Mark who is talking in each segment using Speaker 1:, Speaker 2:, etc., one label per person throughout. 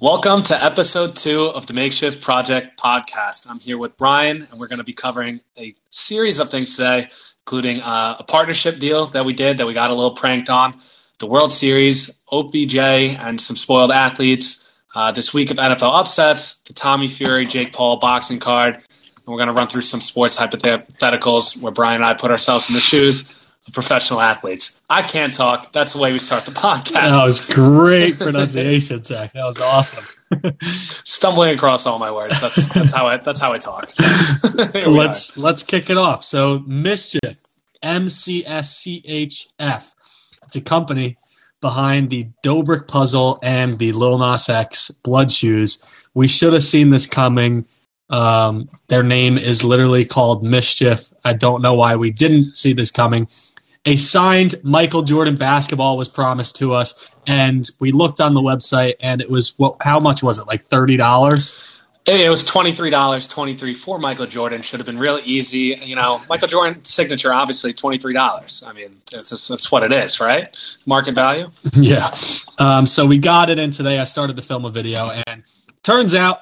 Speaker 1: Welcome to episode two of the Makeshift Project podcast. I'm here with Brian, and we're going to be covering a series of things today, including uh, a partnership deal that we did that we got a little pranked on, the World Series, OBJ, and some spoiled athletes, uh, this week of NFL upsets, the Tommy Fury, Jake Paul boxing card, and we're going to run through some sports hypotheticals where Brian and I put ourselves in the shoes professional athletes. I can't talk. That's the way we start the podcast.
Speaker 2: That was great pronunciation, Zach. That was awesome.
Speaker 1: Stumbling across all my words. That's that's how I that's how I talk. So,
Speaker 2: let's are. let's kick it off. So mischief, M C S C H F. It's a company behind the Dobrik puzzle and the Lil Nas X blood shoes. We should have seen this coming. Um, their name is literally called Mischief. I don't know why we didn't see this coming a signed Michael Jordan basketball was promised to us, and we looked on the website, and it was what? How much was it? Like thirty dollars.
Speaker 1: It was twenty three dollars, twenty three for Michael Jordan. Should have been really easy. You know, Michael Jordan signature, obviously twenty three dollars. I mean, that's, that's, what it is, right? Market value.
Speaker 2: Yeah. Um, so we got it in today. I started to film a video, and turns out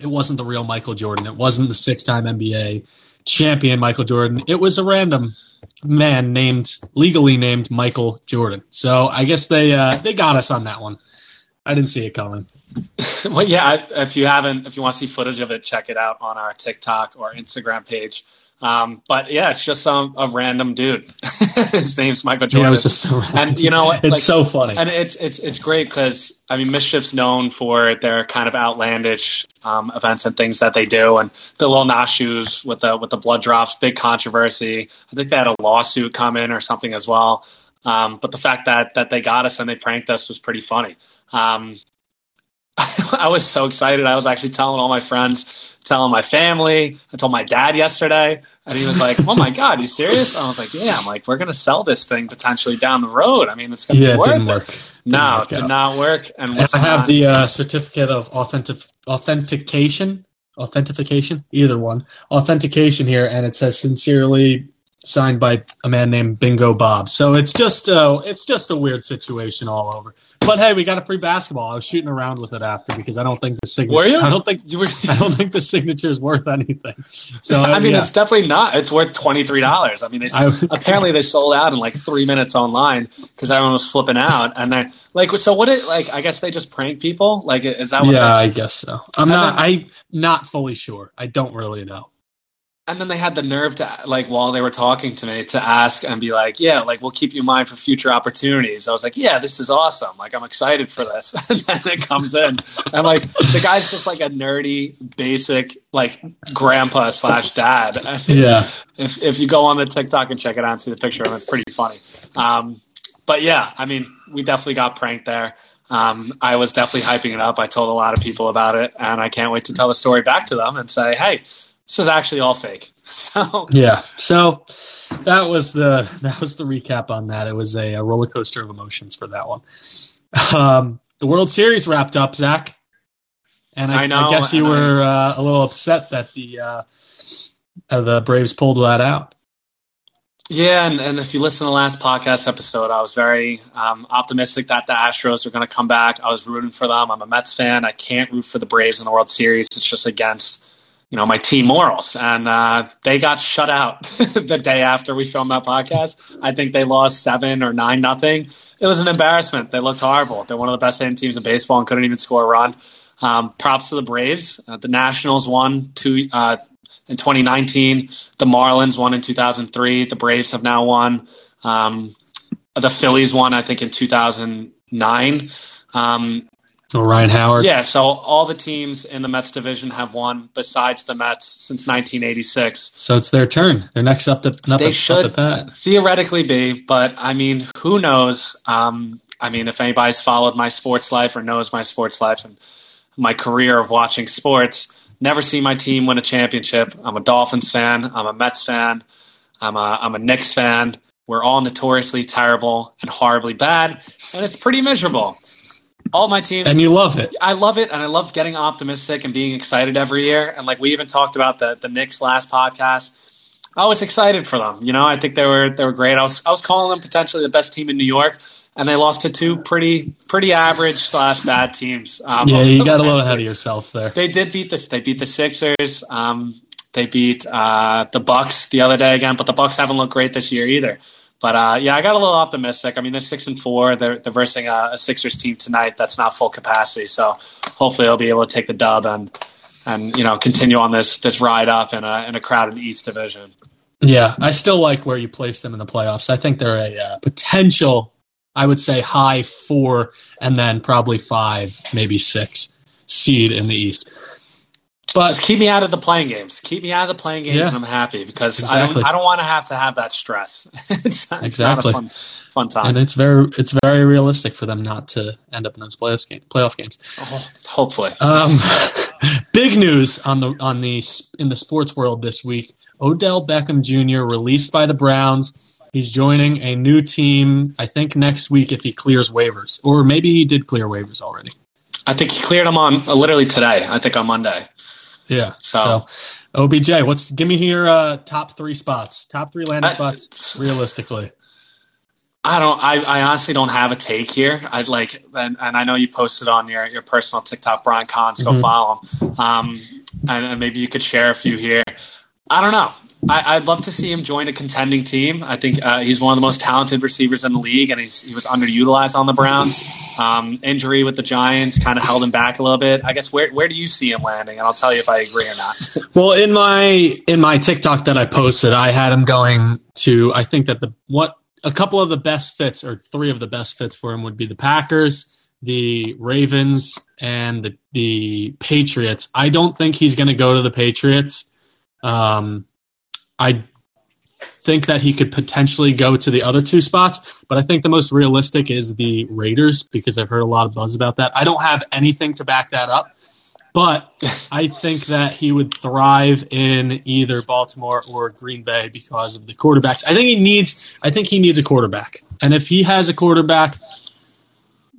Speaker 2: it wasn't the real Michael Jordan. It wasn't the six time NBA champion Michael Jordan. It was a random man named legally named Michael Jordan. So I guess they uh, they got us on that one. I didn't see it coming.
Speaker 1: well, yeah. If you haven't, if you want to see footage of it, check it out on our TikTok or Instagram page. Um, but yeah, it's just some a random dude. His name's Michael Jordan.
Speaker 2: Yeah, it was just so
Speaker 1: and you know what?
Speaker 2: It's like, so funny,
Speaker 1: and it's it's it's great because I mean, Mischief's known for their kind of outlandish um, events and things that they do, and the little Nas shoes with the with the blood drops, big controversy. I think they had a lawsuit come in or something as well. Um, but the fact that that they got us and they pranked us was pretty funny. Um, I was so excited. I was actually telling all my friends, telling my family. I told my dad yesterday, and he was like, "Oh my god, you serious?" I was like, "Yeah." I'm like, "We're gonna sell this thing potentially down the road. I mean, it's gonna
Speaker 2: yeah,
Speaker 1: be worth
Speaker 2: it didn't
Speaker 1: it."
Speaker 2: work. Didn't
Speaker 1: no,
Speaker 2: work
Speaker 1: it did not work. And,
Speaker 2: And I have the uh, certificate of authentic authentication, authentication, either one, authentication here, and it says sincerely signed by a man named Bingo Bob. So it's just uh, it's just a weird situation all over. But hey, we got a free basketball. I was shooting around with it after because I don't think the signature.
Speaker 1: Were you?
Speaker 2: I don't think
Speaker 1: You were-
Speaker 2: I don't think the signature is worth anything. So
Speaker 1: I mean,
Speaker 2: yeah.
Speaker 1: it's definitely not. It's worth twenty three dollars. I mean, they,
Speaker 2: I-
Speaker 1: apparently they sold out in like three minutes online because everyone was flipping out. And they're like, so what? It like, I guess they just prank people. Like, is that what?
Speaker 2: yeah, I guess so. I'm
Speaker 1: And
Speaker 2: not.
Speaker 1: then-
Speaker 2: I not fully sure. I don't really know.
Speaker 1: And then they had the nerve to like while they were talking to me to ask and be like, yeah, like we'll keep you in mind for future opportunities. I was like, yeah, this is awesome. Like I'm excited for this. and then it comes in and like the guy's just like a nerdy, basic like grandpa slash dad.
Speaker 2: Yeah.
Speaker 1: if if you go on the TikTok and check it out and see the picture of him, it's pretty funny. Um, but yeah, I mean, we definitely got pranked there. Um, I was definitely hyping it up. I told a lot of people about it, and I can't wait to tell the story back to them and say, "Hey, this was actually all fake." So
Speaker 2: Yeah. So that was the that was the recap on that. It was a, a roller coaster of emotions for that one. Um, the World Series wrapped up, Zach, and I,
Speaker 1: I know,
Speaker 2: guess you
Speaker 1: I-
Speaker 2: were uh, a little upset that the uh, uh, the Braves pulled that out.
Speaker 1: yeah, and, and if you listen to the last podcast episode, I was very um, optimistic that the Astros were going to come back. I was rooting for them. I'm a Mets fan. I can't root for the Braves in the World Series. It's just against you know my team morals, and uh, they got shut out the day after we filmed that podcast. I think they lost seven or nine nothing. It was an embarrassment. They looked horrible. They're one of the best hitting teams in baseball and couldn't even score a run. Um, props to the Braves. Uh, the Nationals won two uh, in 2019. The Marlins won in 2003. The Braves have now won. Um, the Phillies won, I think, in 2009. Um,
Speaker 2: Ryan Howard.
Speaker 1: yeah, so all the teams in the Mets division have won besides the Mets since 1986.
Speaker 2: So it's their turn. They're next up to up
Speaker 1: They
Speaker 2: at-
Speaker 1: should
Speaker 2: up
Speaker 1: theoretically be, but I mean, who knows? Um, I mean, if anybody's followed my sports life or knows my sports life and my career of watching sports, never seen my team win a championship. I'm a Dolphins fan. I'm a Mets fan. I'm a, I'm a Knicks fan. We're all notoriously terrible and horribly bad, and it's pretty miserable. All my teams
Speaker 2: And you love it.
Speaker 1: I love it, and I love getting optimistic and being excited every year. And like we even talked about the the Knicks last podcast. I was excited for them. You know, I think they were they were great. I was I was calling them potentially the best team in New York, and they lost to two pretty pretty average slash bad teams.
Speaker 2: Um, yeah, you got a little ahead of yourself there.
Speaker 1: They did beat this. They beat the Sixers. Um, they beat uh, the Bucks the other day again, but the Bucks haven't looked great this year either. But uh, yeah, I got a little optimistic. I mean, they're six and four. They're they're versing a, a, Sixers team tonight that's not full capacity. So hopefully they'll be able to take the dub and and you know continue on this this ride up in a in a crowded East division.
Speaker 2: Yeah, I still like where you place them in the playoffs. I think they're a uh, potential, I would say, high four and then probably five, maybe six seed in the East.
Speaker 1: But just keep me out of the play-in games. Keep me out of the play-in games, yeah, and I'm happy because exactly. I don't. I don't want to have to have that stress. it's,
Speaker 2: exactly.
Speaker 1: fun, fun time,
Speaker 2: and it's very it's very realistic for them not to end up in those playoff game, playoff games.
Speaker 1: Oh, hopefully.
Speaker 2: Um, big news on the on the in the sports world this week. Odell Beckham Jr. released by the Browns. He's joining a new team. I think next week if he clears waivers, or maybe he did clear waivers already.
Speaker 1: I think he cleared them on uh, literally today. I think on Monday.
Speaker 2: Yeah. So, so OBJ, what's give me your uh, top three spots, top three landing spots, realistically.
Speaker 1: I don't. I, I honestly don't have a take here. I'd like, and, and I know you posted on your, your personal TikTok, Brian Collins. Go mm-hmm. follow him. Um, and, and maybe you could share a few here. I don't know. I, would love to see him join a contending team. I think uh, he's one of the most talented receivers in the league, and he was underutilized on the Browns. Um, injury with the Giants kind of held him back a little bit. I guess where where do you see him landing? And I'll tell you if I agree or not.
Speaker 2: well, in my in my TikTok that I posted, I had him going to. I think that the what a couple of the best fits or three of the best fits for him would be the Packers, the Ravens, and the the Patriots. I don't think he's going to go to the Patriots. Um, I think that he could potentially go to the other two spots, but I think the most realistic is the Raiders because I've heard a lot of buzz about that. I don't have anything to back that up, but I think that he would thrive in either Baltimore or Green Bay because of the quarterbacks. I think he needs I think he needs a quarterback. And if he has a quarterback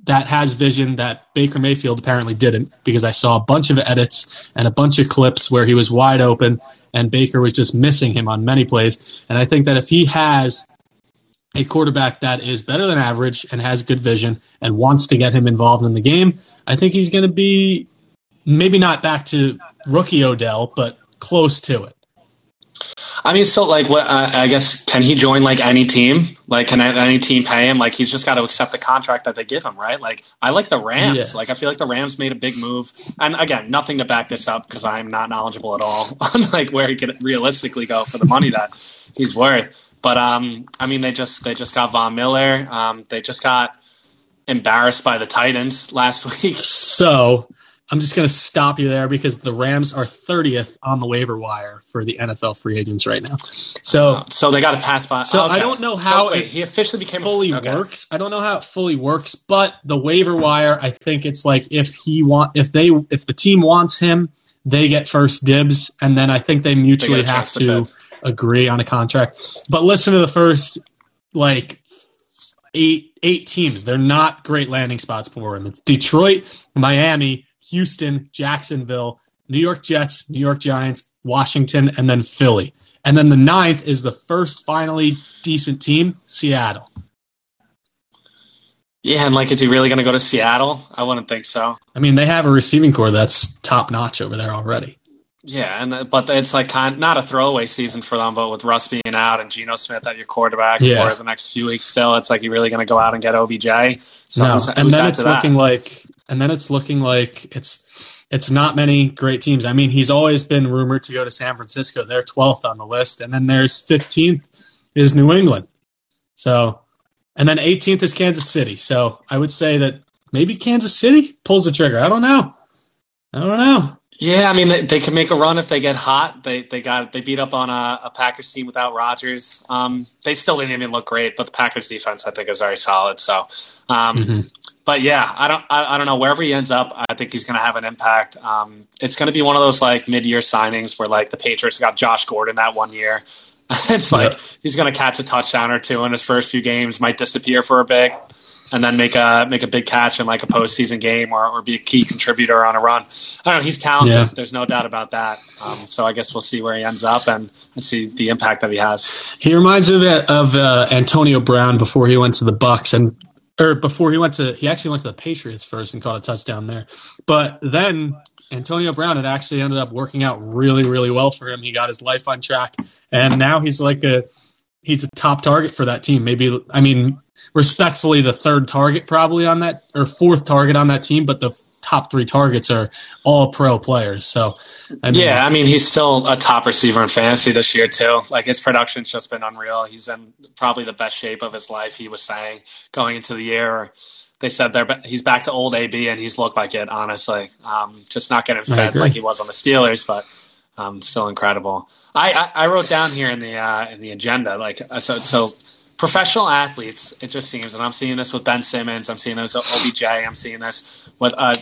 Speaker 2: that has vision that Baker Mayfield apparently didn't because I saw a bunch of edits and a bunch of clips where he was wide open and Baker was just missing him on many plays. And I think that if he has a quarterback that is better than average and has good vision and wants to get him involved in the game, I think he's going to be maybe not back to rookie Odell, but close to it.
Speaker 1: I mean, so like, what? Uh, I guess can he join like any team? Like, can any team pay him? Like, he's just got to accept the contract that they give him, right? Like, I like the Rams. Yeah. Like, I feel like the Rams made a big move, and again, nothing to back this up because I'm not knowledgeable at all on like where he could realistically go for the money that he's worth. But um, I mean, they just they just got Von Miller. Um, they just got embarrassed by the Titans last week.
Speaker 2: So I'm just going to stop you there because the Rams are 30th on the waiver wire for the NFL free agents right now. So, uh,
Speaker 1: so they got a pass by.
Speaker 2: So okay. I don't know how
Speaker 1: so, wait, he officially became
Speaker 2: fully okay. works. I don't know how it fully works, but the waiver wire, I think it's like if he want, if they, if the team wants him, they get first dibs, and then I think they mutually they have to, to agree on a contract. But listen to the first like eight eight teams. They're not great landing spots for him. It's Detroit, Miami. Houston, Jacksonville, New York Jets, New York Giants, Washington, and then Philly. And then the ninth is the first finally decent team, Seattle.
Speaker 1: Yeah, and like, is he really going to go to Seattle? I wouldn't think so.
Speaker 2: I mean, they have a receiving corps that's top notch over there already.
Speaker 1: Yeah, and uh, but it's like kind not a throwaway season for them, but with Russ being out and Geno Smith at your quarterback yeah. for the next few weeks, still, it's like you're really going to go out and get OBJ.
Speaker 2: So no, who's, and who's then it's looking like and then it's looking like it's it's not many great teams. I mean, he's always been rumored to go to San Francisco. They're 12th on the list, and then there's 15th is New England. So, and then 18th is Kansas City. So, I would say that maybe Kansas City pulls the trigger. I don't know. I don't know.
Speaker 1: Yeah, I mean they, they can make a run if they get hot. They they got they beat up on a, a Packers team without Rodgers. Um, they still didn't even look great, but the Packers defense I think is very solid. So, um, mm-hmm. But yeah, I don't I, I, don't know wherever he ends up. I think he's going to have an impact. Um, it's going to be one of those like mid year signings where like the Patriots got Josh Gordon that one year. it's like yeah. he's going to catch a touchdown or two in his first few games, might disappear for a bit and then make a make a big catch in like a postseason game or, or be a key contributor on a run. I don't know. He's talented. Yeah. There's no doubt about that. Um, so I guess we'll see where he ends up and, and see the impact that he has.
Speaker 2: He reminds me of, of uh, Antonio Brown before he went to the Bucks, and or before he went to he actually went to the Patriots first and caught a touchdown there. But then Antonio Brown had actually ended up working out really, really well for him. He got his life on track, and now he's like a he's a top target for that team. Maybe I mean respectfully the third target probably on that or fourth target on that team, but the top three targets are all pro players. So
Speaker 1: I mean, yeah, I mean he's still a top receiver in fantasy this year too. Like his production's just been unreal. He's in probably the best shape of his life. He was saying going into the year. They said they're he's back to old AB and he's looked like it. Honestly, um, just not getting fed like he was on the Steelers, but um, still incredible. I, I, I, wrote down here in the uh, in the agenda like uh, so so professional athletes. It just seems, and I'm seeing this with Ben Simmons. I'm seeing this with OBJ. I'm seeing this with uh,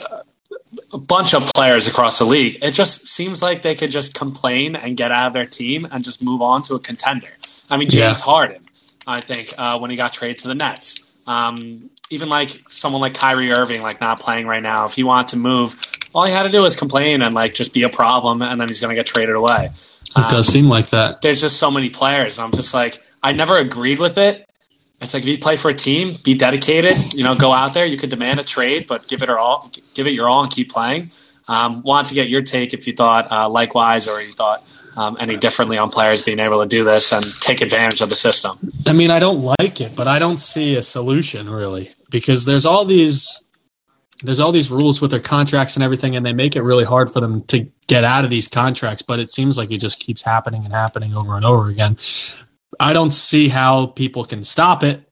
Speaker 1: a bunch of players across the league. It just seems like they could just complain and get out of their team and just move on to a contender. I mean, James yeah. Harden, I think, uh, when he got traded to the Nets. Um, even like someone like Kyrie Irving, like not playing right now, if he wanted to move, all he had to do was complain and like just be a problem, and then he's going to get traded away.
Speaker 2: It um, does seem like that.
Speaker 1: There's just so many players. I'm just like, I never agreed with it. It's like if you play for a team, be dedicated. You know, go out there. You could demand a trade, but give it all, give it your all, and keep playing. Um, want to get your take if you thought uh, likewise, or you thought um, any differently on players being able to do this and take advantage of the system.
Speaker 2: I mean, I don't like it, but I don't see a solution really because there's all these there's all these rules with their contracts and everything, and they make it really hard for them to get out of these contracts. But it seems like it just keeps happening and happening over and over again. I don't see how people can stop it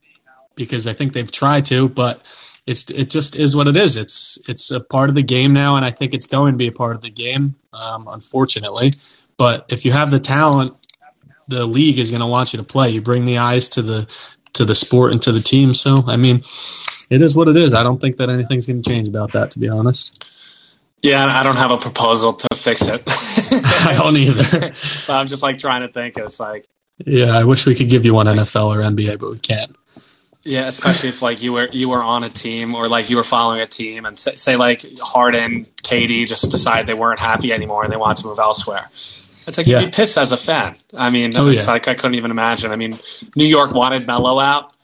Speaker 2: because I think they've tried to, but it's it just is what it is. It's it's a part of the game now, and I think it's going to be a part of the game. Um, unfortunately, but if you have the talent, the league is going to want you to play. You bring the eyes to the to the sport and to the team. So I mean, it is what it is. I don't think that anything's going to change about that, to be honest.
Speaker 1: Yeah, I don't have a proposal to fix it.
Speaker 2: I don't either.
Speaker 1: but I'm just like trying to think. It's like
Speaker 2: yeah, I wish we could give you one NFL or NBA, but we can't.
Speaker 1: Yeah, especially if like you were you were on a team or like you were following a team and say, say like Harden, KD just decide they weren't happy anymore and they wanted to move elsewhere. It's like yeah. you'd be pissed as a fan. I mean, oh, it's yeah. like I couldn't even imagine. I mean, New York wanted Melo out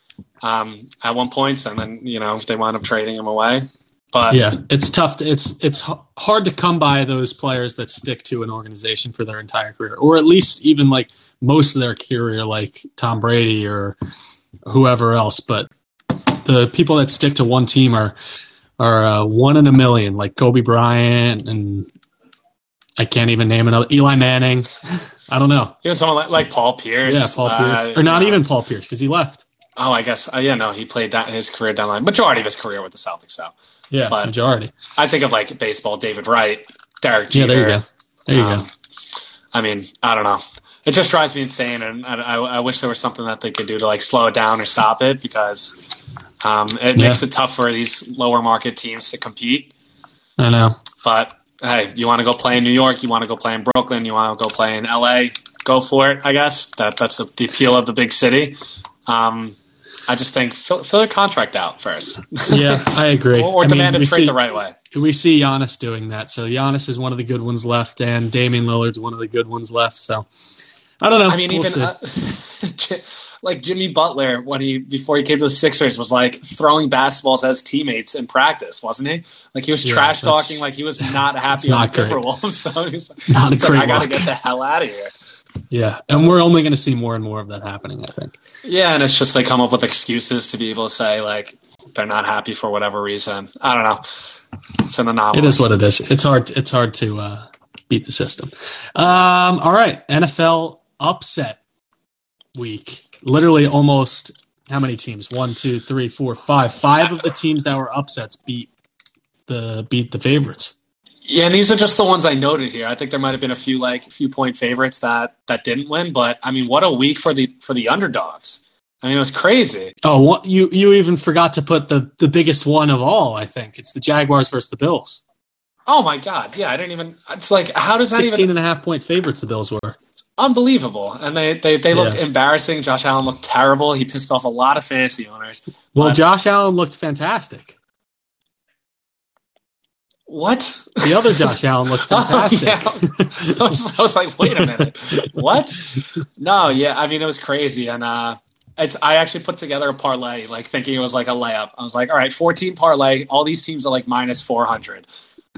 Speaker 1: um, at one point, and then you know they wound up trading him away. But
Speaker 2: yeah, it's tough. To, it's it's hard to come by those players that stick to an organization for their entire career, or at least even like most of their career, like Tom Brady or whoever else. But the people that stick to one team are are uh, one in a million, like Kobe Bryant and I can't even name another Eli Manning. I don't know.
Speaker 1: Even someone like, like Paul Pierce.
Speaker 2: Yeah, Paul Pierce, uh, or not even Paul Pierce because he left.
Speaker 1: Oh, I guess. Uh, yeah, no, he played that his career down line. Majority of his career with the Celtics, so.
Speaker 2: Yeah, but majority.
Speaker 1: I think of like baseball, David Wright, Derek Jeter.
Speaker 2: Yeah, there you go. There you um, go.
Speaker 1: I mean, I don't know. It just drives me insane, and I, I, I, wish there was something that they could do to like slow it down or stop it because um, it yeah. makes it tough for these lower market teams to compete.
Speaker 2: I know,
Speaker 1: but hey, you want to go play in New York, you want to go play in Brooklyn, you want to go play in LA, go for it. I guess that that's the, the appeal of the big city. Um, I just think fill, fill contract out first.
Speaker 2: yeah, I agree.
Speaker 1: or, or demand mean, a trade see, the right way.
Speaker 2: We see Giannis doing that. So Giannis is one of the good ones left, and Damian Lillard's one of the good ones left. So I don't know.
Speaker 1: I mean, we'll even uh, like Jimmy Butler when he before he came to the Sixers was like throwing basketballs as teammates in practice, wasn't he? Like he was yeah, trash talking, like he was not happy not on the Timberwolves. So he's not a great like, I got to get the hell out of here.
Speaker 2: Yeah, and we're only going to see more and more of that happening. I think.
Speaker 1: Yeah, and it's just they come up with excuses to be able to say like they're not happy for whatever reason. I don't know. It's an anomaly.
Speaker 2: It is what it is. It's hard. It's hard to uh, beat the system. Um, all right, NFL upset week. Literally almost how many teams? One, two, three, four, five. Five of the teams that were upsets beat the beat the favorites.
Speaker 1: Yeah, and these are just the ones I noted here. I think there might have been a few like a few point favorites that that didn't win, but I mean, what a week for the for the underdogs. I mean, it was crazy.
Speaker 2: Oh, what, you you even forgot to put the the biggest one of all. I think it's the Jaguars versus the Bills.
Speaker 1: Oh my god! Yeah, I didn't even. It's like how does that
Speaker 2: 16 even? and a half point favorites the Bills were.
Speaker 1: Unbelievable, and they they they looked yeah. embarrassing. Josh Allen looked terrible. He pissed off a lot of fantasy owners.
Speaker 2: Well, but, Josh Allen looked fantastic.
Speaker 1: What?
Speaker 2: The other Josh Allen looked fantastic. oh,
Speaker 1: yeah. I, was, I, was, like, wait a minute, what? No, yeah, I mean it was crazy, and uh, it's I actually put together a parlay, like thinking it was like a layup. I was like, all right, 14 parlay. All these teams are like minus 400.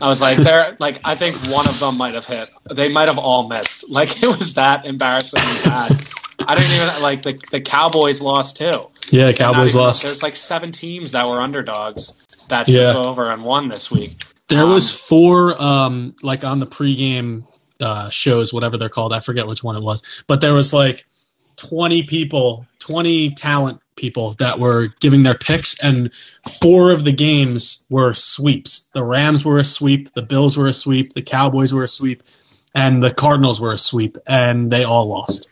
Speaker 1: I was like, they're like, I think one of them might have hit. They might have all missed. Like it was that embarrassingly bad. I didn't even like the the Cowboys lost too.
Speaker 2: Yeah, Cowboys
Speaker 1: even-
Speaker 2: lost.
Speaker 1: There's like seven teams that were underdogs that took
Speaker 2: Yeah.
Speaker 1: over and won this week.
Speaker 2: There
Speaker 1: Um,
Speaker 2: was four, um, like on the pregame uh, shows, whatever they're called. I forget which one it was, but there was like twenty people, twenty talent people that were giving their picks, and four of the games were sweeps. The Rams were a sweep, the Bills were a sweep, the Cowboys were a sweep, and the Cardinals were a sweep, and they all lost.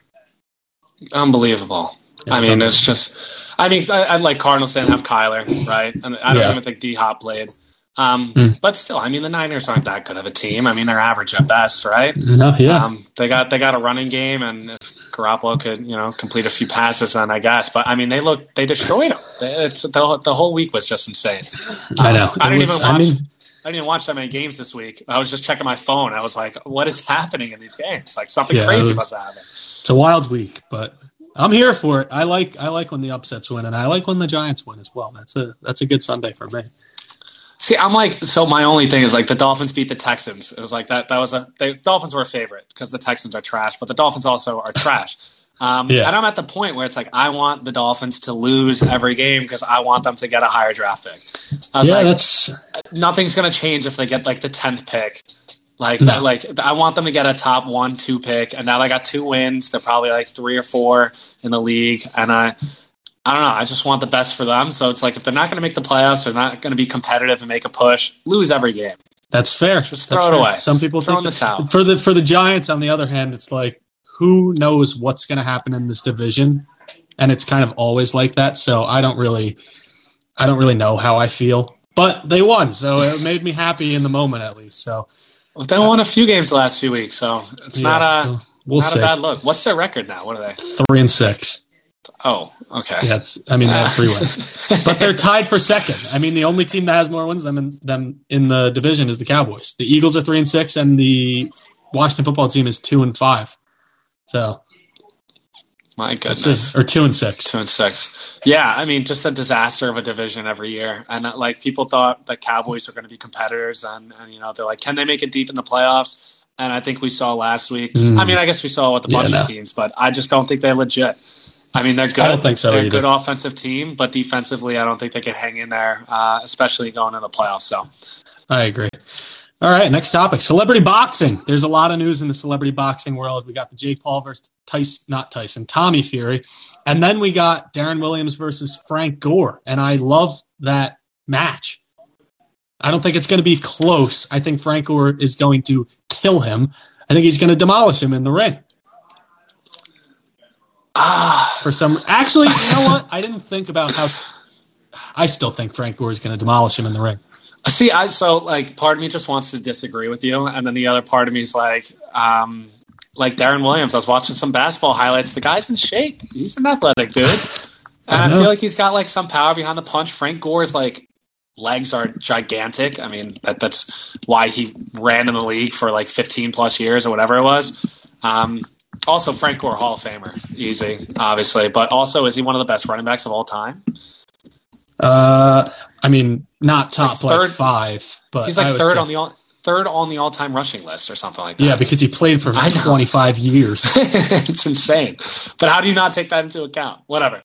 Speaker 1: Unbelievable.
Speaker 2: It
Speaker 1: I mean, it's just. I mean, I, I like Cardinals didn't have Kyler, right? And I don't
Speaker 2: Yeah.
Speaker 1: even think D Hop played. Um,
Speaker 2: Hmm.
Speaker 1: But still, I mean, the Niners aren't that good of a team. I mean, they're average at best, right?
Speaker 2: No, yeah,
Speaker 1: Um, they got they got a running game, and if Garoppolo could you know complete a few passes, then I guess. But I mean, they look they destroyed them. It's the the whole week was just insane.
Speaker 2: I know.
Speaker 1: Um, I didn't
Speaker 2: was-
Speaker 1: even
Speaker 2: I
Speaker 1: watch.
Speaker 2: mean,
Speaker 1: I didn't even watch that many games this week. I was just checking my phone. I was like, "What is happening in these games? Like something
Speaker 2: Yeah,
Speaker 1: crazy
Speaker 2: was-
Speaker 1: must happen."
Speaker 2: It's a wild week, but I'm here for it. I like I like when the upsets win, and I like when the Giants win as well. That's a that's a good Sunday for me.
Speaker 1: See, I'm like, so my only thing is like the Dolphins beat the Texans. It was like that. That was a the Dolphins were a favorite because the Texans are trash, but the Dolphins also are trash. Um,
Speaker 2: Yeah.
Speaker 1: And I'm at the point where it's like I want the Dolphins to lose every game because I want them to get a higher draft pick. I was
Speaker 2: Yeah,
Speaker 1: like,
Speaker 2: that's
Speaker 1: nothing's going to change if they get like the tenth pick. Like,
Speaker 2: No.
Speaker 1: like I want them to get a top one, two pick, and now they got two wins. They're probably like three or four in the league, and I, I don't know. I just want the best for them. So it's like if they're not going to make the playoffs, they're not going to be competitive and make a push. Lose every game.
Speaker 2: that's fair.
Speaker 1: Just
Speaker 2: That's
Speaker 1: throw it
Speaker 2: fair.
Speaker 1: away.
Speaker 2: Some people
Speaker 1: Throw
Speaker 2: think
Speaker 1: in the towel.
Speaker 2: for the for the Giants. On the other hand, it's like who knows what's going to happen in this division, and it's kind of always like that. So I don't really, I don't really know how I feel. But they won, so it made me happy in the moment at least. So
Speaker 1: Well, they won a few games the last few weeks, so it's not a
Speaker 2: so we'll
Speaker 1: not
Speaker 2: see.
Speaker 1: a bad look. What's their record now? What are they?
Speaker 2: Three and six.
Speaker 1: Oh, okay.
Speaker 2: Yeah, it's, I mean they have three wins. but they're tied for second. I mean, the only team that has more wins than in, them in the division is the Cowboys. The Eagles are three and six, and the Washington football team is two and five. So
Speaker 1: My
Speaker 2: that's
Speaker 1: goodness.
Speaker 2: just, or two and six.
Speaker 1: Two and six. Yeah, I mean, just a disaster of a division every year. And uh, like people thought the Cowboys were going to be competitors, and, and you know they're like, can they make it deep in the playoffs? And I think we saw last week.
Speaker 2: Mm.
Speaker 1: I mean, I guess we saw with a
Speaker 2: Yeah,
Speaker 1: bunch
Speaker 2: no.
Speaker 1: of teams, but I just don't think they're legit. I mean, they're good.
Speaker 2: I don't think so
Speaker 1: They're a good offensive team, but defensively, I don't think they can hang in there, uh, especially going in the playoffs. So
Speaker 2: I agree. All right, next topic: celebrity boxing. There's a lot of news in the celebrity boxing world. We got the Jake Paul versus Tyson, not Tyson, Tommy Fury, and then we got Deron Williams versus Frank Gore. And I love that match. I don't think it's going to be close. I think Frank Gore is going to kill him. I think he's going to demolish him in the ring.
Speaker 1: Ah,
Speaker 2: For some, actually, you know what? I didn't think about how. I still think Frank Gore is going to demolish him in the ring.
Speaker 1: See, I so like part of me just wants to disagree with you, and then the other part of me is like, um, like Deron Williams. I was watching some basketball highlights. The guy's in shape. He's an athletic dude, and
Speaker 2: I
Speaker 1: I, feel like he's got like some power behind the punch. Frank Gore's like legs are gigantic. I mean, that that's why he ran in the league for like 15 plus years or whatever it was. Um, also, Frank Gore, Hall of Famer, easy, obviously, but also is he one of the best running backs of all time?
Speaker 2: Uh, I mean, not
Speaker 1: like
Speaker 2: top like,
Speaker 1: third-
Speaker 2: five, but
Speaker 1: He's like third
Speaker 2: say-
Speaker 1: on the all, third on the all time rushing list or something like that.
Speaker 2: Yeah, because he played for
Speaker 1: know.
Speaker 2: 25 years.
Speaker 1: it's insane. But how do you not take that into account? Whatever.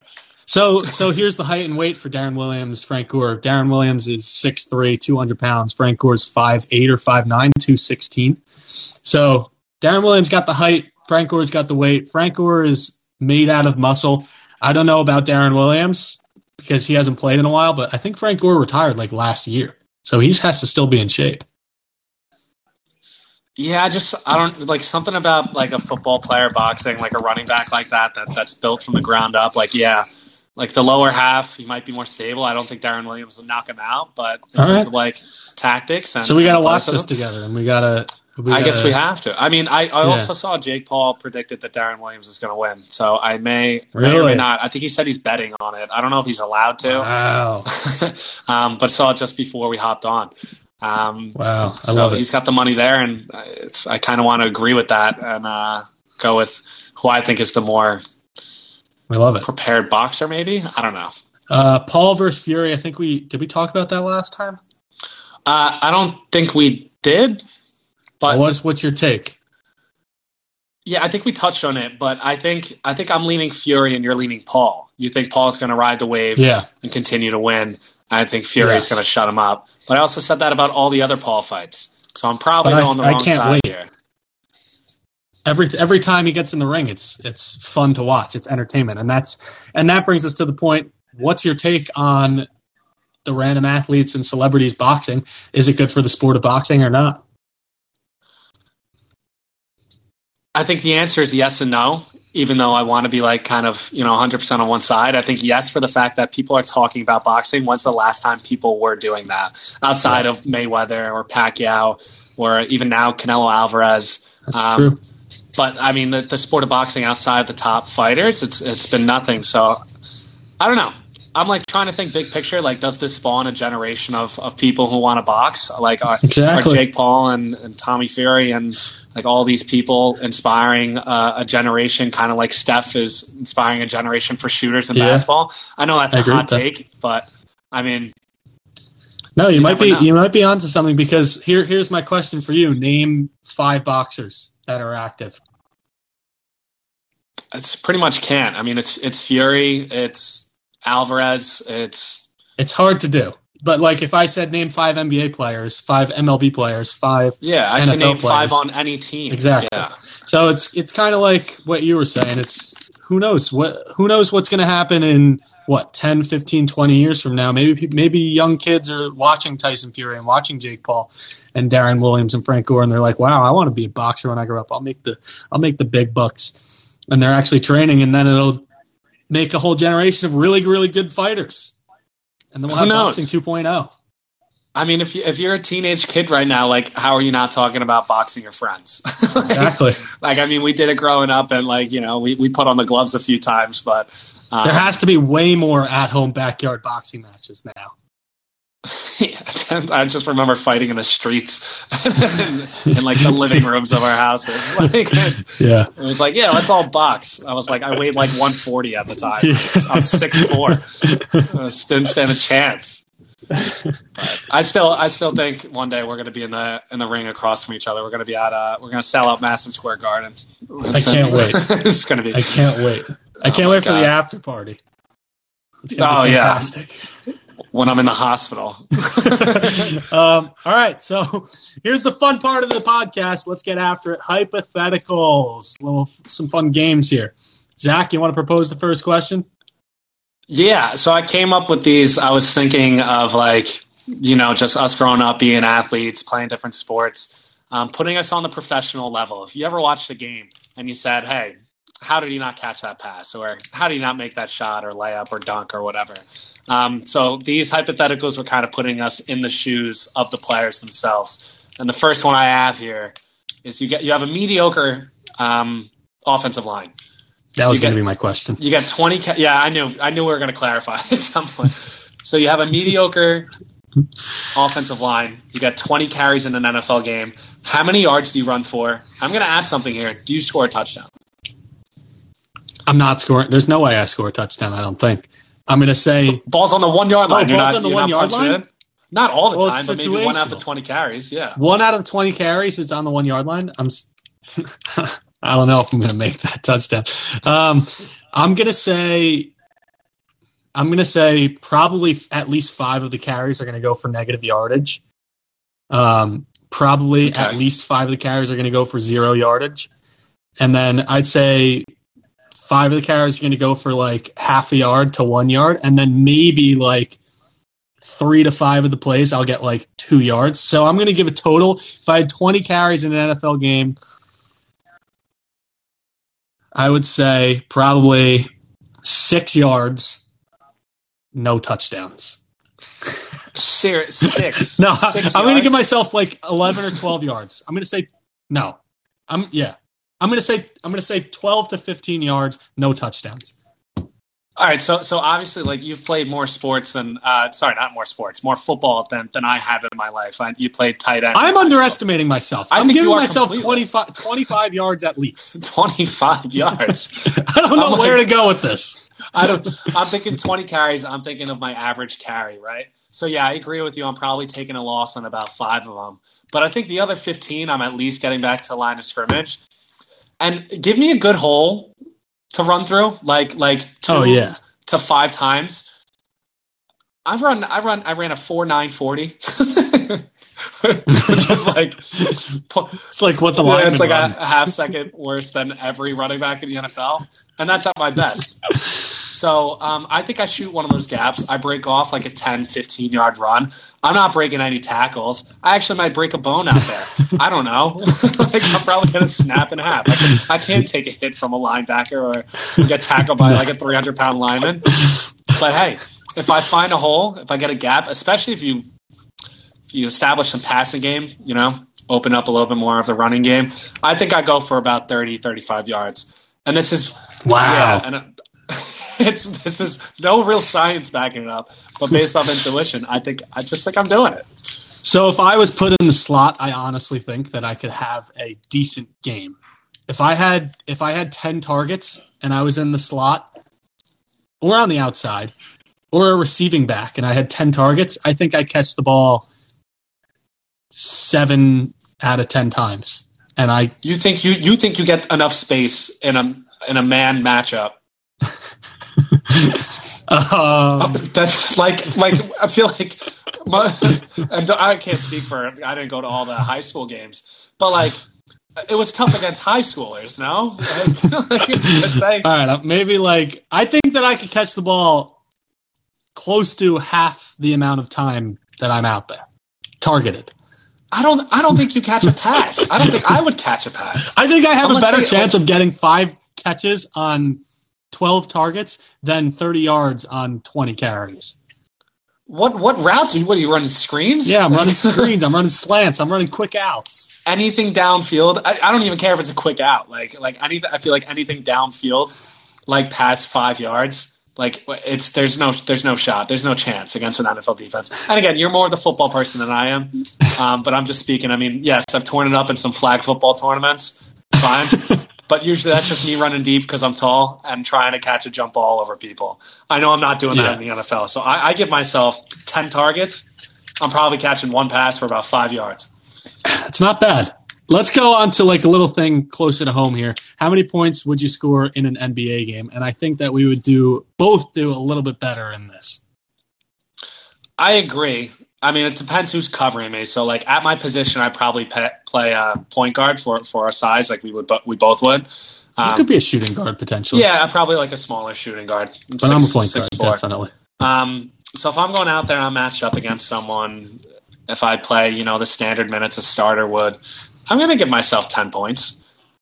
Speaker 2: So, so here's the height and weight for Deron Williams, Frank Gore. Deron Williams is 6'3", 200 pounds. Frank Gore's 5'8", or 5'9", 216. So Deron Williams got the height. Frank Gore's got the weight. Frank Gore is made out of muscle. I don't know about Deron Williams because he hasn't played in a while, but I think Frank Gore retired like last year. So he just has to still be in shape.
Speaker 1: Yeah, I just I don't like something about like a football player boxing, like a running back like that, that that's built from the ground up. Like, yeah, like the lower half, he might be more stable. I don't think Deron Williams will knock him out, but in
Speaker 2: All
Speaker 1: terms
Speaker 2: right.
Speaker 1: of like tactics and
Speaker 2: So we got to watch this together, and we got to. We
Speaker 1: I guess we have to. I mean, I, I
Speaker 2: Yeah.
Speaker 1: also saw Jake Paul predicted that Deron Williams is going to win, so I may, may or
Speaker 2: Really?
Speaker 1: may not. I think he said he's betting on it. I don't know if he's allowed to.
Speaker 2: Wow!
Speaker 1: um, but saw it just before we hopped on. Um,
Speaker 2: Wow! I
Speaker 1: so
Speaker 2: love it.
Speaker 1: he's got the money there, and it's, I kind of want to agree with that and uh, go with who I think is the more
Speaker 2: We love it.
Speaker 1: Prepared boxer, maybe. I don't know.
Speaker 2: Uh, Paul versus Fury. I think we did. We talk about that last time.
Speaker 1: Uh, I don't think we did. But
Speaker 2: what's what's your take?
Speaker 1: Yeah, I think we touched on it, but I think I think I'm leaning Fury and you're leaning Paul. You think Paul's going to ride the wave
Speaker 2: yeah.
Speaker 1: and continue to win. I think Fury's yes. going to shut him up. But I also said that about all the other Paul fights. So I'm probably
Speaker 2: but
Speaker 1: on the
Speaker 2: I,
Speaker 1: wrong
Speaker 2: I can't
Speaker 1: side
Speaker 2: wait.
Speaker 1: here.
Speaker 2: Every every time he gets in the ring, it's it's fun to watch. It's entertainment, and that's and that brings us to the point. What's your take on the random athletes and celebrities boxing? Is it good for the sport of boxing or not?
Speaker 1: I think the answer is yes and no. Even though I want to be like kind of you know 100% on one side, I think yes for the fact that people are talking about boxing. When's the last time people were doing that outside of Mayweather or Pacquiao or even now Canelo Alvarez?
Speaker 2: That's um, true.
Speaker 1: But I mean, the, the sport of boxing outside the top fighters, it's it's been nothing. So I don't know. I'm like trying to think big picture. Like, does this spawn a generation of, of people who want to box? Like, are,
Speaker 2: exactly.
Speaker 1: are Jake Paul and, and Tommy Fury and like all these people inspiring uh, a generation, kind of like Steph is inspiring a generation for shooters in yeah. basketball? I know that's I a hot take, but I mean,
Speaker 2: no, you, you might be know. you might be onto something because here here's my question for you: Name five boxers that are active.
Speaker 1: It's pretty much can't. I mean, it's it's Fury, it's Alvarez. It's
Speaker 2: it's hard to do. But like if I said name five NBA players, five MLB players, five
Speaker 1: yeah, I
Speaker 2: NFL
Speaker 1: can name
Speaker 2: players.
Speaker 1: five on any team.
Speaker 2: Exactly.
Speaker 1: Yeah.
Speaker 2: So it's it's kind of like what you were saying. It's who knows what who knows what's going to happen in what 10, 15, 20 years from now. Maybe maybe young kids are watching Tyson Fury and watching Jake Paul and Deron Williams and Frank Gore, and they're like, "Wow, I want to be a boxer when I grow up. I'll make the I'll make the big bucks." And they're actually training, and then it'll make a whole generation of really, really good fighters. And then we'll have boxing 2.0.
Speaker 1: I mean, if you if you're a teenage kid right now, like, how are you not talking about boxing your friends?
Speaker 2: like, exactly.
Speaker 1: Like, I mean, we did it growing up, and like, you know, we, we put on the gloves a few times, but
Speaker 2: um, there has to be way more at home backyard boxing matches now.
Speaker 1: Yeah, I just remember fighting in the streets in, in, like the living rooms of our houses. Like,
Speaker 2: yeah,
Speaker 1: it was like, yeah, let's all box. I was like, I weighed like 140 at the time. I was six four. I didn't stand a chance. But I still, I still think one day we're going to be in the in the ring across from each other. We're going to be at, uh, we're going to sell out Madison Square Garden.
Speaker 2: I can't wait.
Speaker 1: it's going to be.
Speaker 2: I can't wait. I can't oh wait for God. the after party.
Speaker 1: oh yeah when I'm in the hospital.
Speaker 2: um, all right, so here's the fun part of the podcast. Let's get after it. Hypotheticals, little some fun games here. Zach, you want to propose the first question?
Speaker 1: Yeah, so I came up with these. I was thinking of like you know just us growing up, being athletes, playing different sports, um, putting us on the professional level. If you ever watched a game and you said, "Hey, how did he not catch that pass?" or "How did he not make that shot or layup or dunk or whatever?" Um, so these hypotheticals were kind of putting us in the shoes of the players themselves. And the first one I have here is you get you have a mediocre um, offensive line.
Speaker 2: That was going to be my question.
Speaker 1: You got twenty. Ca- yeah, I knew. I knew we were going to clarify at some point. So you have a mediocre offensive line. You got twenty carries in an NFL game. How many yards do you run for? I'm going to add something here. Do you score a touchdown?
Speaker 2: I'm not scoring. There's no way I score a touchdown. I don't think. I'm going to say
Speaker 1: balls on the one yard line.
Speaker 2: Oh, you're balls not, on the one yard line. In.
Speaker 1: Not all the well, time, but maybe one out of the twenty carries. Yeah,
Speaker 2: one out of the twenty carries is on the one yard line. I'm. I don't know if I'm going to make that touchdown. Um, I'm going to say. I'm going to say probably at least five of the carries are going to go for negative yardage. Um, probably okay. at least five of the carries are going to go for zero yardage, and then I'd say five of the carries are going to go for like half a yard to one yard, and then maybe like three to five of the plays I'll get like two yards. So I'm going to give a total. If I had 20 carries in an NFL game, I would say probably six yards, no touchdowns.
Speaker 1: Six. six.
Speaker 2: no,
Speaker 1: six
Speaker 2: I'm going to give myself like 11 or 12 yards. I'm going to say no. I'm yeah. I'm going to say I'm to say 12 to 15 yards, no touchdowns.
Speaker 1: All right, so so obviously, like you've played more sports than uh, sorry, not more sports, more football than than I have in my life. I, you played tight end.
Speaker 2: I'm underestimating myself.
Speaker 1: I
Speaker 2: I'm giving myself
Speaker 1: completely.
Speaker 2: 25, 25 yards at least.
Speaker 1: twenty five yards.
Speaker 2: I don't know
Speaker 1: I'm
Speaker 2: where
Speaker 1: like-
Speaker 2: to go with this.
Speaker 1: I don't. I'm thinking twenty carries. I'm thinking of my average carry, right? So yeah, I agree with you. I'm probably taking a loss on about five of them, but I think the other fifteen, I'm at least getting back to line of scrimmage, and give me a good hole to run through, like like two
Speaker 2: Oh, yeah.
Speaker 1: to five times. I've run. I run. I ran a four nine forty. Which is like,
Speaker 2: It's like what the
Speaker 1: yeah, it's like a, a half second worse than every running back in the NFL, and that's at my best. So um, I think I shoot one of those gaps. I break off like a 10, 15 yard run. I'm not breaking any tackles. I actually might break a bone out there. I don't know. like I'm probably gonna snap in half. I, can, I can't take a hit from a linebacker or get tackled by like a 300 pound lineman. But hey, if I find a hole, if I get a gap, especially if you if you establish some passing game, you know, open up a little bit more of the running game, I think I go for about 30, 35 yards. And this is
Speaker 2: Wow.
Speaker 1: yeah, and it's this is no real science backing it up, but based off intuition, I think I just think I'm doing it.
Speaker 2: So if I was put in the slot, I honestly think that I could have a decent game. If I had if I had 10 targets and I was in the slot or on the outside or a receiving back and I had 10 targets, I think I catch the ball 7 out of 10 times. And I
Speaker 1: You think you you think you get enough space in a in a man matchup?
Speaker 2: Um,
Speaker 1: That's like like I feel like, my, and I can't speak for I didn't go to all the high school games, but like it was tough against high schoolers. No, like, saying.
Speaker 2: All right, maybe like I think that I could catch the ball close to half the amount of time that I'm out there, targeted.
Speaker 1: I don't I don't think you catch a pass. I don't think I would catch a pass.
Speaker 2: I think I have
Speaker 1: Unless
Speaker 2: a better
Speaker 1: they-
Speaker 2: chance of getting five catches on twelve targets than thirty yards on twenty carries.
Speaker 1: What what routes? What are you running screens?
Speaker 2: Yeah, I'm running screens, I'm running slants, I'm running quick outs.
Speaker 1: anything downfield. I, I don't even care if it's a quick out. Like like any, I feel like anything downfield, like past five yards, like it's there's no there's no shot. There's no chance against an NFL defense. And again, you're more the football person than I am. Um, but I'm just speaking. I mean, yes, I've torn it up in some flag football tournaments. Fine. But usually that's just me running deep because I'm tall and trying to catch a jump ball over people. I know I'm not doing that
Speaker 2: Yeah.
Speaker 1: in the NFL. So I, I give myself 10 targets. I'm probably catching one pass for about five yards.
Speaker 2: It's not bad. Let's go on to like a little thing closer to home here. How many points would you score in an NBA game? And I think that we would do both do a little bit better in this.
Speaker 1: I agree. I mean, it depends who's covering me. So, like at my position, I probably pe- play uh, point guard for for our size, like we would, bo- we both would.
Speaker 2: You
Speaker 1: Um,
Speaker 2: could be a shooting guard potentially.
Speaker 1: yeah, probably like a smaller shooting guard.
Speaker 2: but I'm a point guard,
Speaker 1: four.
Speaker 2: definitely.
Speaker 1: Um, so if I'm going out there and I'm matched up against someone, if I play, you know, the standard minutes a starter would, I'm going to give myself ten points.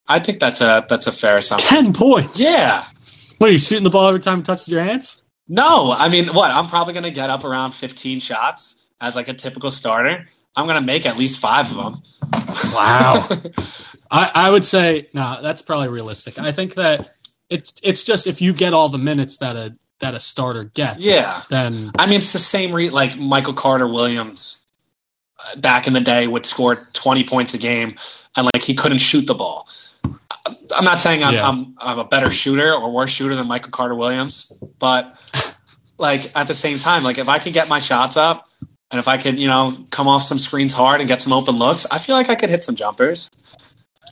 Speaker 1: I think that's a that's a fair assumption.
Speaker 2: Ten points.
Speaker 1: Yeah.
Speaker 2: What are you shooting the ball every time it touches your hands?
Speaker 1: No, I mean, what? I'm probably going to get up around 15 shots as like a typical starter. I'm going to make at least five of them.
Speaker 2: Wow. I, I would say no, that's probably realistic. I think that it's it's just if you get all the minutes that a that a starter gets,
Speaker 1: Yeah.
Speaker 2: then
Speaker 1: I mean, it's the same re- like Michael Carter Williams uh, back in the day would score 20 points a game and like he couldn't shoot the ball. I'm not saying I'm,
Speaker 2: Yeah.
Speaker 1: I'm, I'm a better shooter or worse shooter than Michael Carter Williams, but like at the same time, like if I could get my shots up and if I could, you know, come off some screens hard and get some open looks, I feel like I could hit some jumpers.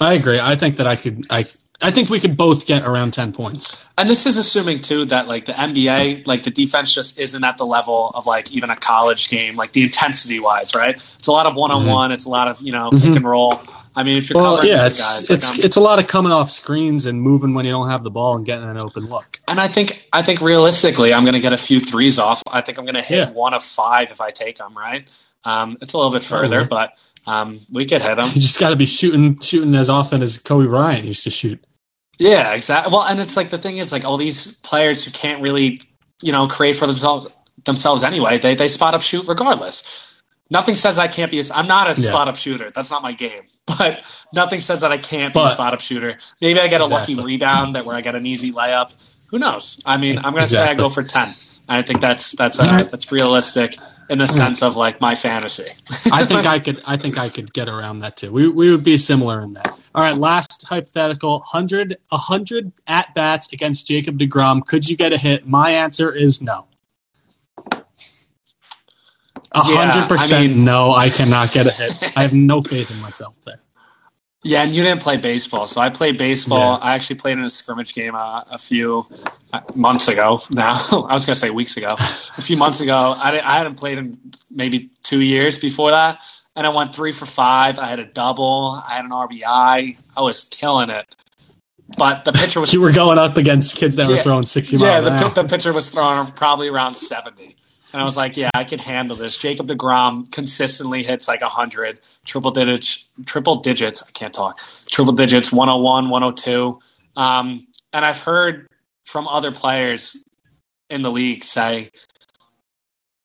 Speaker 2: I agree. I think that I could I I think we could both get around ten points.
Speaker 1: And this is assuming too that like the NBA, like the defense just isn't at the level of like even a college game, like the intensity wise, right? It's a lot of one on one. It's a lot of you know pick
Speaker 2: Mhm.
Speaker 1: and roll. I mean, if you're
Speaker 2: Well,
Speaker 1: covering
Speaker 2: yeah, it's
Speaker 1: guys,
Speaker 2: it's
Speaker 1: um,
Speaker 2: it's a lot of coming off screens and moving when you don't have the ball and getting an open look.
Speaker 1: and I think I think realistically, I'm going to get a few threes off. I think I'm going to hit
Speaker 2: Yeah.
Speaker 1: one of five if I take them. Right? Um, it's a little bit further, but um, we could hit them.
Speaker 2: You just got to be shooting shooting as often as Kobe Bryant used to shoot.
Speaker 1: Yeah, exactly. Well, and it's like the thing is like all these players who can't really, you know, create for themselves themselves anyway. They they spot up shoot regardless. Nothing says I can't be. A, I'm not a
Speaker 2: Yeah.
Speaker 1: spot up shooter. That's not my game. But nothing says that I can't be a spot up shooter. Maybe I get a lucky rebound that where I get an easy layup. Who knows? I mean, I'm going to say I go for ten. I think that's that's uh, that's realistic in the sense of like my fantasy.
Speaker 2: I think I could. I think I could get around that too. We we would be similar in that. All right, last hypothetical: 100, 100 at bats against Jacob Degrom. Could you get a hit? My answer is no. A
Speaker 1: Yeah,
Speaker 2: hundred
Speaker 1: I
Speaker 2: percent
Speaker 1: mean-
Speaker 2: no. I cannot get a hit. I have no faith in myself there.
Speaker 1: Yeah, and you didn't play baseball, so I played baseball.
Speaker 2: Yeah.
Speaker 1: I actually played in a scrimmage game uh, a few uh, months ago. Now I was going to say weeks ago, a few months ago. I, I hadn't played in maybe two years before that, and I went three for five. I had a double. I had an RBI. I was killing it, but the pitcher was
Speaker 2: You were going up against kids that were throwing sixty
Speaker 1: yeah.
Speaker 2: miles
Speaker 1: The,
Speaker 2: an hour.
Speaker 1: the pitcher was throwing probably around seventy. And I was like, yeah, I can handle this. Jacob DeGrom consistently hits like 100, triple digits, triple digits. I can't talk. Triple digits, 101, 102. Um, and I've heard from other players in the league say,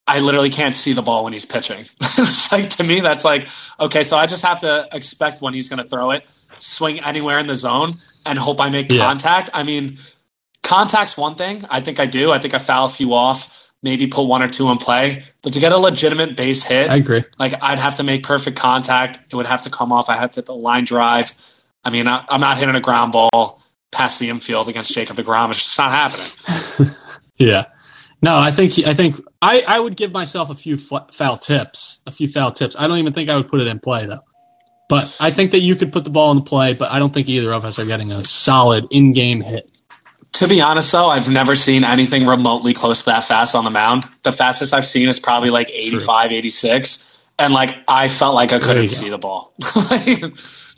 Speaker 1: I literally can't see the ball when he's pitching. it's like, to me, that's like, okay, so I just have to expect when he's going to throw it, swing anywhere in the zone, and hope I make
Speaker 2: Yeah.
Speaker 1: contact. I mean, contact's one thing. I think I do. I think I foul a few off, maybe put one or two in play. But to get a legitimate base hit,
Speaker 2: I agree.
Speaker 1: like I'd have to make perfect contact. It would have to come off. I have to hit the line drive. I mean, I, I'm not hitting a ground ball past the infield against Jacob DeGrom. It's just not happening.
Speaker 2: Yeah. No, I think he, I think I, I would give myself a few f- foul tips, a few foul tips. I don't even think I would put it in play though. But I think that you could put the ball in the play, but I don't think either of us are getting a solid in-game hit.
Speaker 1: To be honest, though, I've never seen anything remotely close to that fast on the mound. The fastest I've seen is probably like 85, 86. And like I felt like I couldn't see the ball. Like,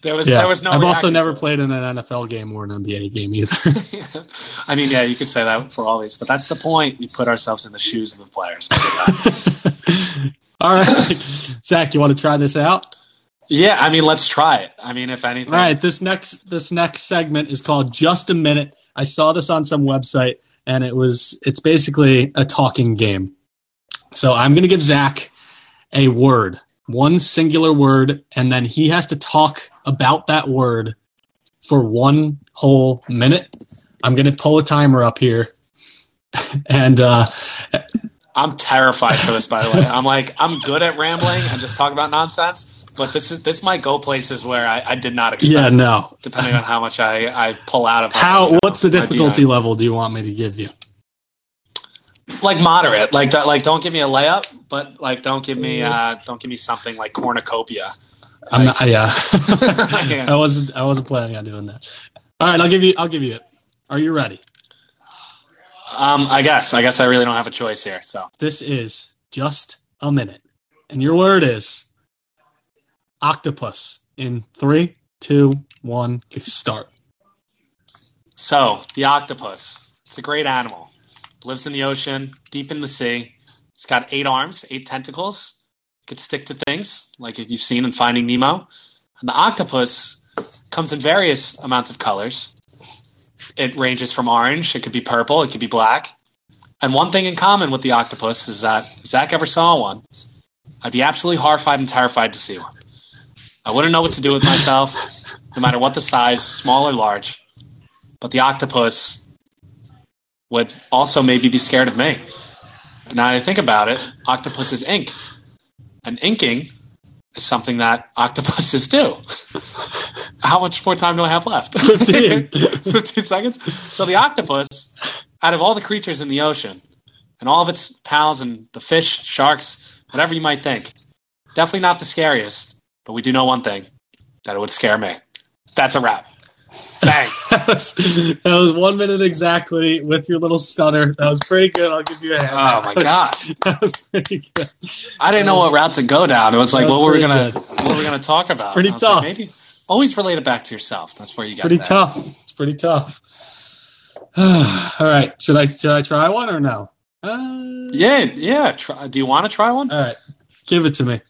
Speaker 1: there was
Speaker 2: Yeah.
Speaker 1: there was no.
Speaker 2: I've also never played in an NFL game or an NBA game either.
Speaker 1: I mean, yeah, you could say that for all these, but that's the point. We put ourselves in the shoes of the players.
Speaker 2: All right, Zach, you want to try this out?
Speaker 1: yeah, I mean, let's try it. I mean, if anything,
Speaker 2: All right, this next this next segment is called Just a Minute. I saw this on some website, and it was it's basically a talking game. So I'm going to give Zach a word, one singular word, and then he has to talk about that word for one whole minute. I'm going to pull a timer up here, and uh,
Speaker 1: I'm terrified for this. By the way, I'm like, I'm good at rambling and just talking about nonsense, but this is this might go places where I, I did not expect.
Speaker 2: yeah, no.
Speaker 1: depending on how much I, I pull out of.
Speaker 2: How?
Speaker 1: know,
Speaker 2: What's the difficulty level? Do you want me to give you?
Speaker 1: Like moderate, like. Like don't give me a layup, but like don't give me uh don't give me something like cornucopia.
Speaker 2: I'm not, yeah.
Speaker 1: Yeah.
Speaker 2: I wasn't. I wasn't planning on doing that. All right, I'll give you. I'll give you it. Are you ready?
Speaker 1: Um, I guess I guess I really don't have a choice here. So
Speaker 2: This is just a minute, and your word is octopus. In three, two, one, start.
Speaker 1: so the octopus. It's a great animal. Lives in the ocean, deep in the sea. It's got eight arms, eight tentacles. It could stick to things, like if you've seen in Finding Nemo. And the octopus comes in various amounts of colors. It ranges from orange, it could be purple, it could be black. And one thing in common with the octopus is that if Zach ever saw one, I'd be absolutely horrified and terrified to see one. I wouldn't know what to do with myself, no matter what the size, small or large. But the octopus would also maybe be scared of me. Now that I think about it, octopuses ink. And inking is something that octopuses do. How much more time do I have left?
Speaker 2: 15.
Speaker 1: 15 seconds. So the octopus, out of all the creatures in the ocean, and all of its pals and the fish, sharks, whatever you might think, definitely not the scariest. But we do know one thing: that it would scare me. That's a wrap. Bang.
Speaker 2: that, was, that was one minute exactly with your little stutter. That was pretty good. I'll give you a hand.
Speaker 1: Oh my god!
Speaker 2: that was pretty good.
Speaker 1: I didn't know what route to go down. It was like, what were we
Speaker 2: pretty
Speaker 1: gonna,
Speaker 2: good.
Speaker 1: what were we gonna talk about?
Speaker 2: pretty
Speaker 1: I was like,
Speaker 2: tough.
Speaker 1: maybe always relate it back to yourself. That's where you get
Speaker 2: Pretty
Speaker 1: that.
Speaker 2: tough. It's pretty tough. All right. Should I should I try one or no? Uh,
Speaker 1: Yeah, yeah. Try, do you want to try one?
Speaker 2: All right. Give it to me.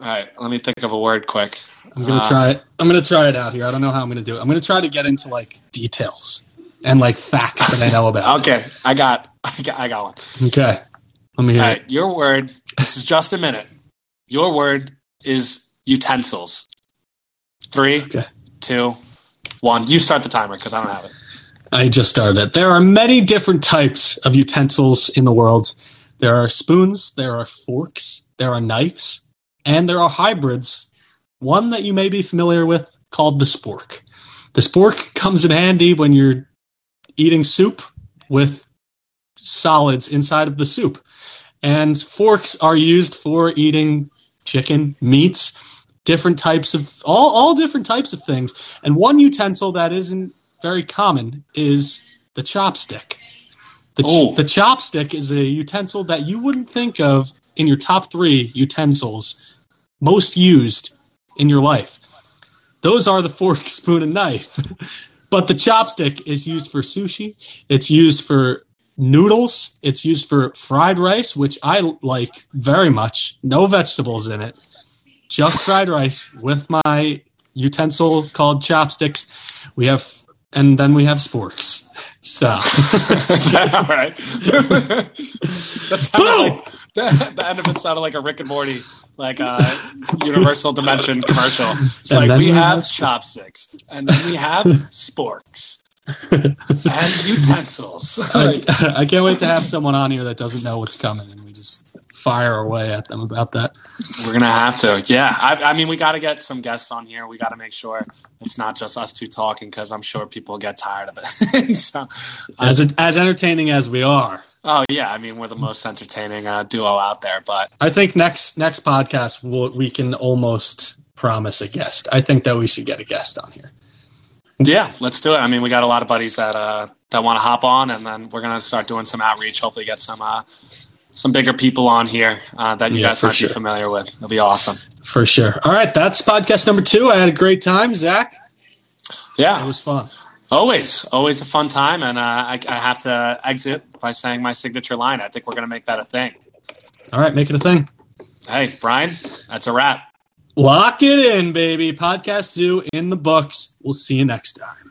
Speaker 1: All right, let me think of a word quick.
Speaker 2: I'm gonna
Speaker 1: Uh,
Speaker 2: try it. I'm gonna try it out here. I don't know how I'm gonna do it. I'm gonna try to get into like details and like facts that I know about.
Speaker 1: Okay, I got, I got, I got one.
Speaker 2: Okay. Let me hear
Speaker 1: All
Speaker 2: it.
Speaker 1: your word. This is just a minute. Your word is utensils. Three,
Speaker 2: Okay.
Speaker 1: two, one. You start the timer because I don't have it.
Speaker 2: I just started it. There are many different types of utensils in the world. There are spoons, there are forks, there are knives, and there are hybrids. One that you may be familiar with called the spork. The spork comes in handy when you're eating soup with solids inside of the soup. And forks are used for eating chicken, meats, different types of all all different types of things. And one utensil that isn't very common is the chopstick. The, ch-
Speaker 1: Oh.
Speaker 2: the chopstick is a utensil that you wouldn't think of in your top three utensils most used in your life. Those are the fork, spoon, and knife. but the chopstick is used for sushi. It's used for noodles. It's used for fried rice, which I like very much. No vegetables in it. Just fried rice with my utensil called chopsticks. We have, and then we have sporks. So,
Speaker 1: all right? that sounded like the, the end of it sounded like a Rick and Morty, like a Universal Dimension commercial. It's
Speaker 2: And
Speaker 1: like we
Speaker 2: we
Speaker 1: have
Speaker 2: have-
Speaker 1: chopsticks, and then we have sporks and utensils.
Speaker 2: I, I can't wait to have someone on here that doesn't know what's coming, just fire away at them about that.
Speaker 1: We're gonna have to, yeah. I, I mean, we got to get some guests on here. We got to make sure it's not just us two talking because I'm sure people get tired of it. so,
Speaker 2: As as entertaining as we are,
Speaker 1: oh yeah, I mean, we're the most entertaining uh, duo out there. But
Speaker 2: I think next next podcast we'll, we can almost promise a guest. I think that we should get a guest on here.
Speaker 1: yeah, let's do it. I mean, we got a lot of buddies that uh, that want to hop on, and then we're gonna start doing some outreach. Hopefully, get some uh, some bigger people on here uh, that you
Speaker 2: Yeah,
Speaker 1: guys might
Speaker 2: sure.
Speaker 1: be familiar with. It'll be awesome.
Speaker 2: For sure. All right, that's podcast number two. I had a great time, Zach.
Speaker 1: Yeah, it
Speaker 2: was fun.
Speaker 1: always, always a fun time, and uh, I, I have to exit by saying my signature line. I think we're gonna make that a thing.
Speaker 2: All right, make it a thing.
Speaker 1: Hey, Brian, that's a wrap.
Speaker 2: Lock it in, baby. Podcast Zoo in the books. We'll see you next time.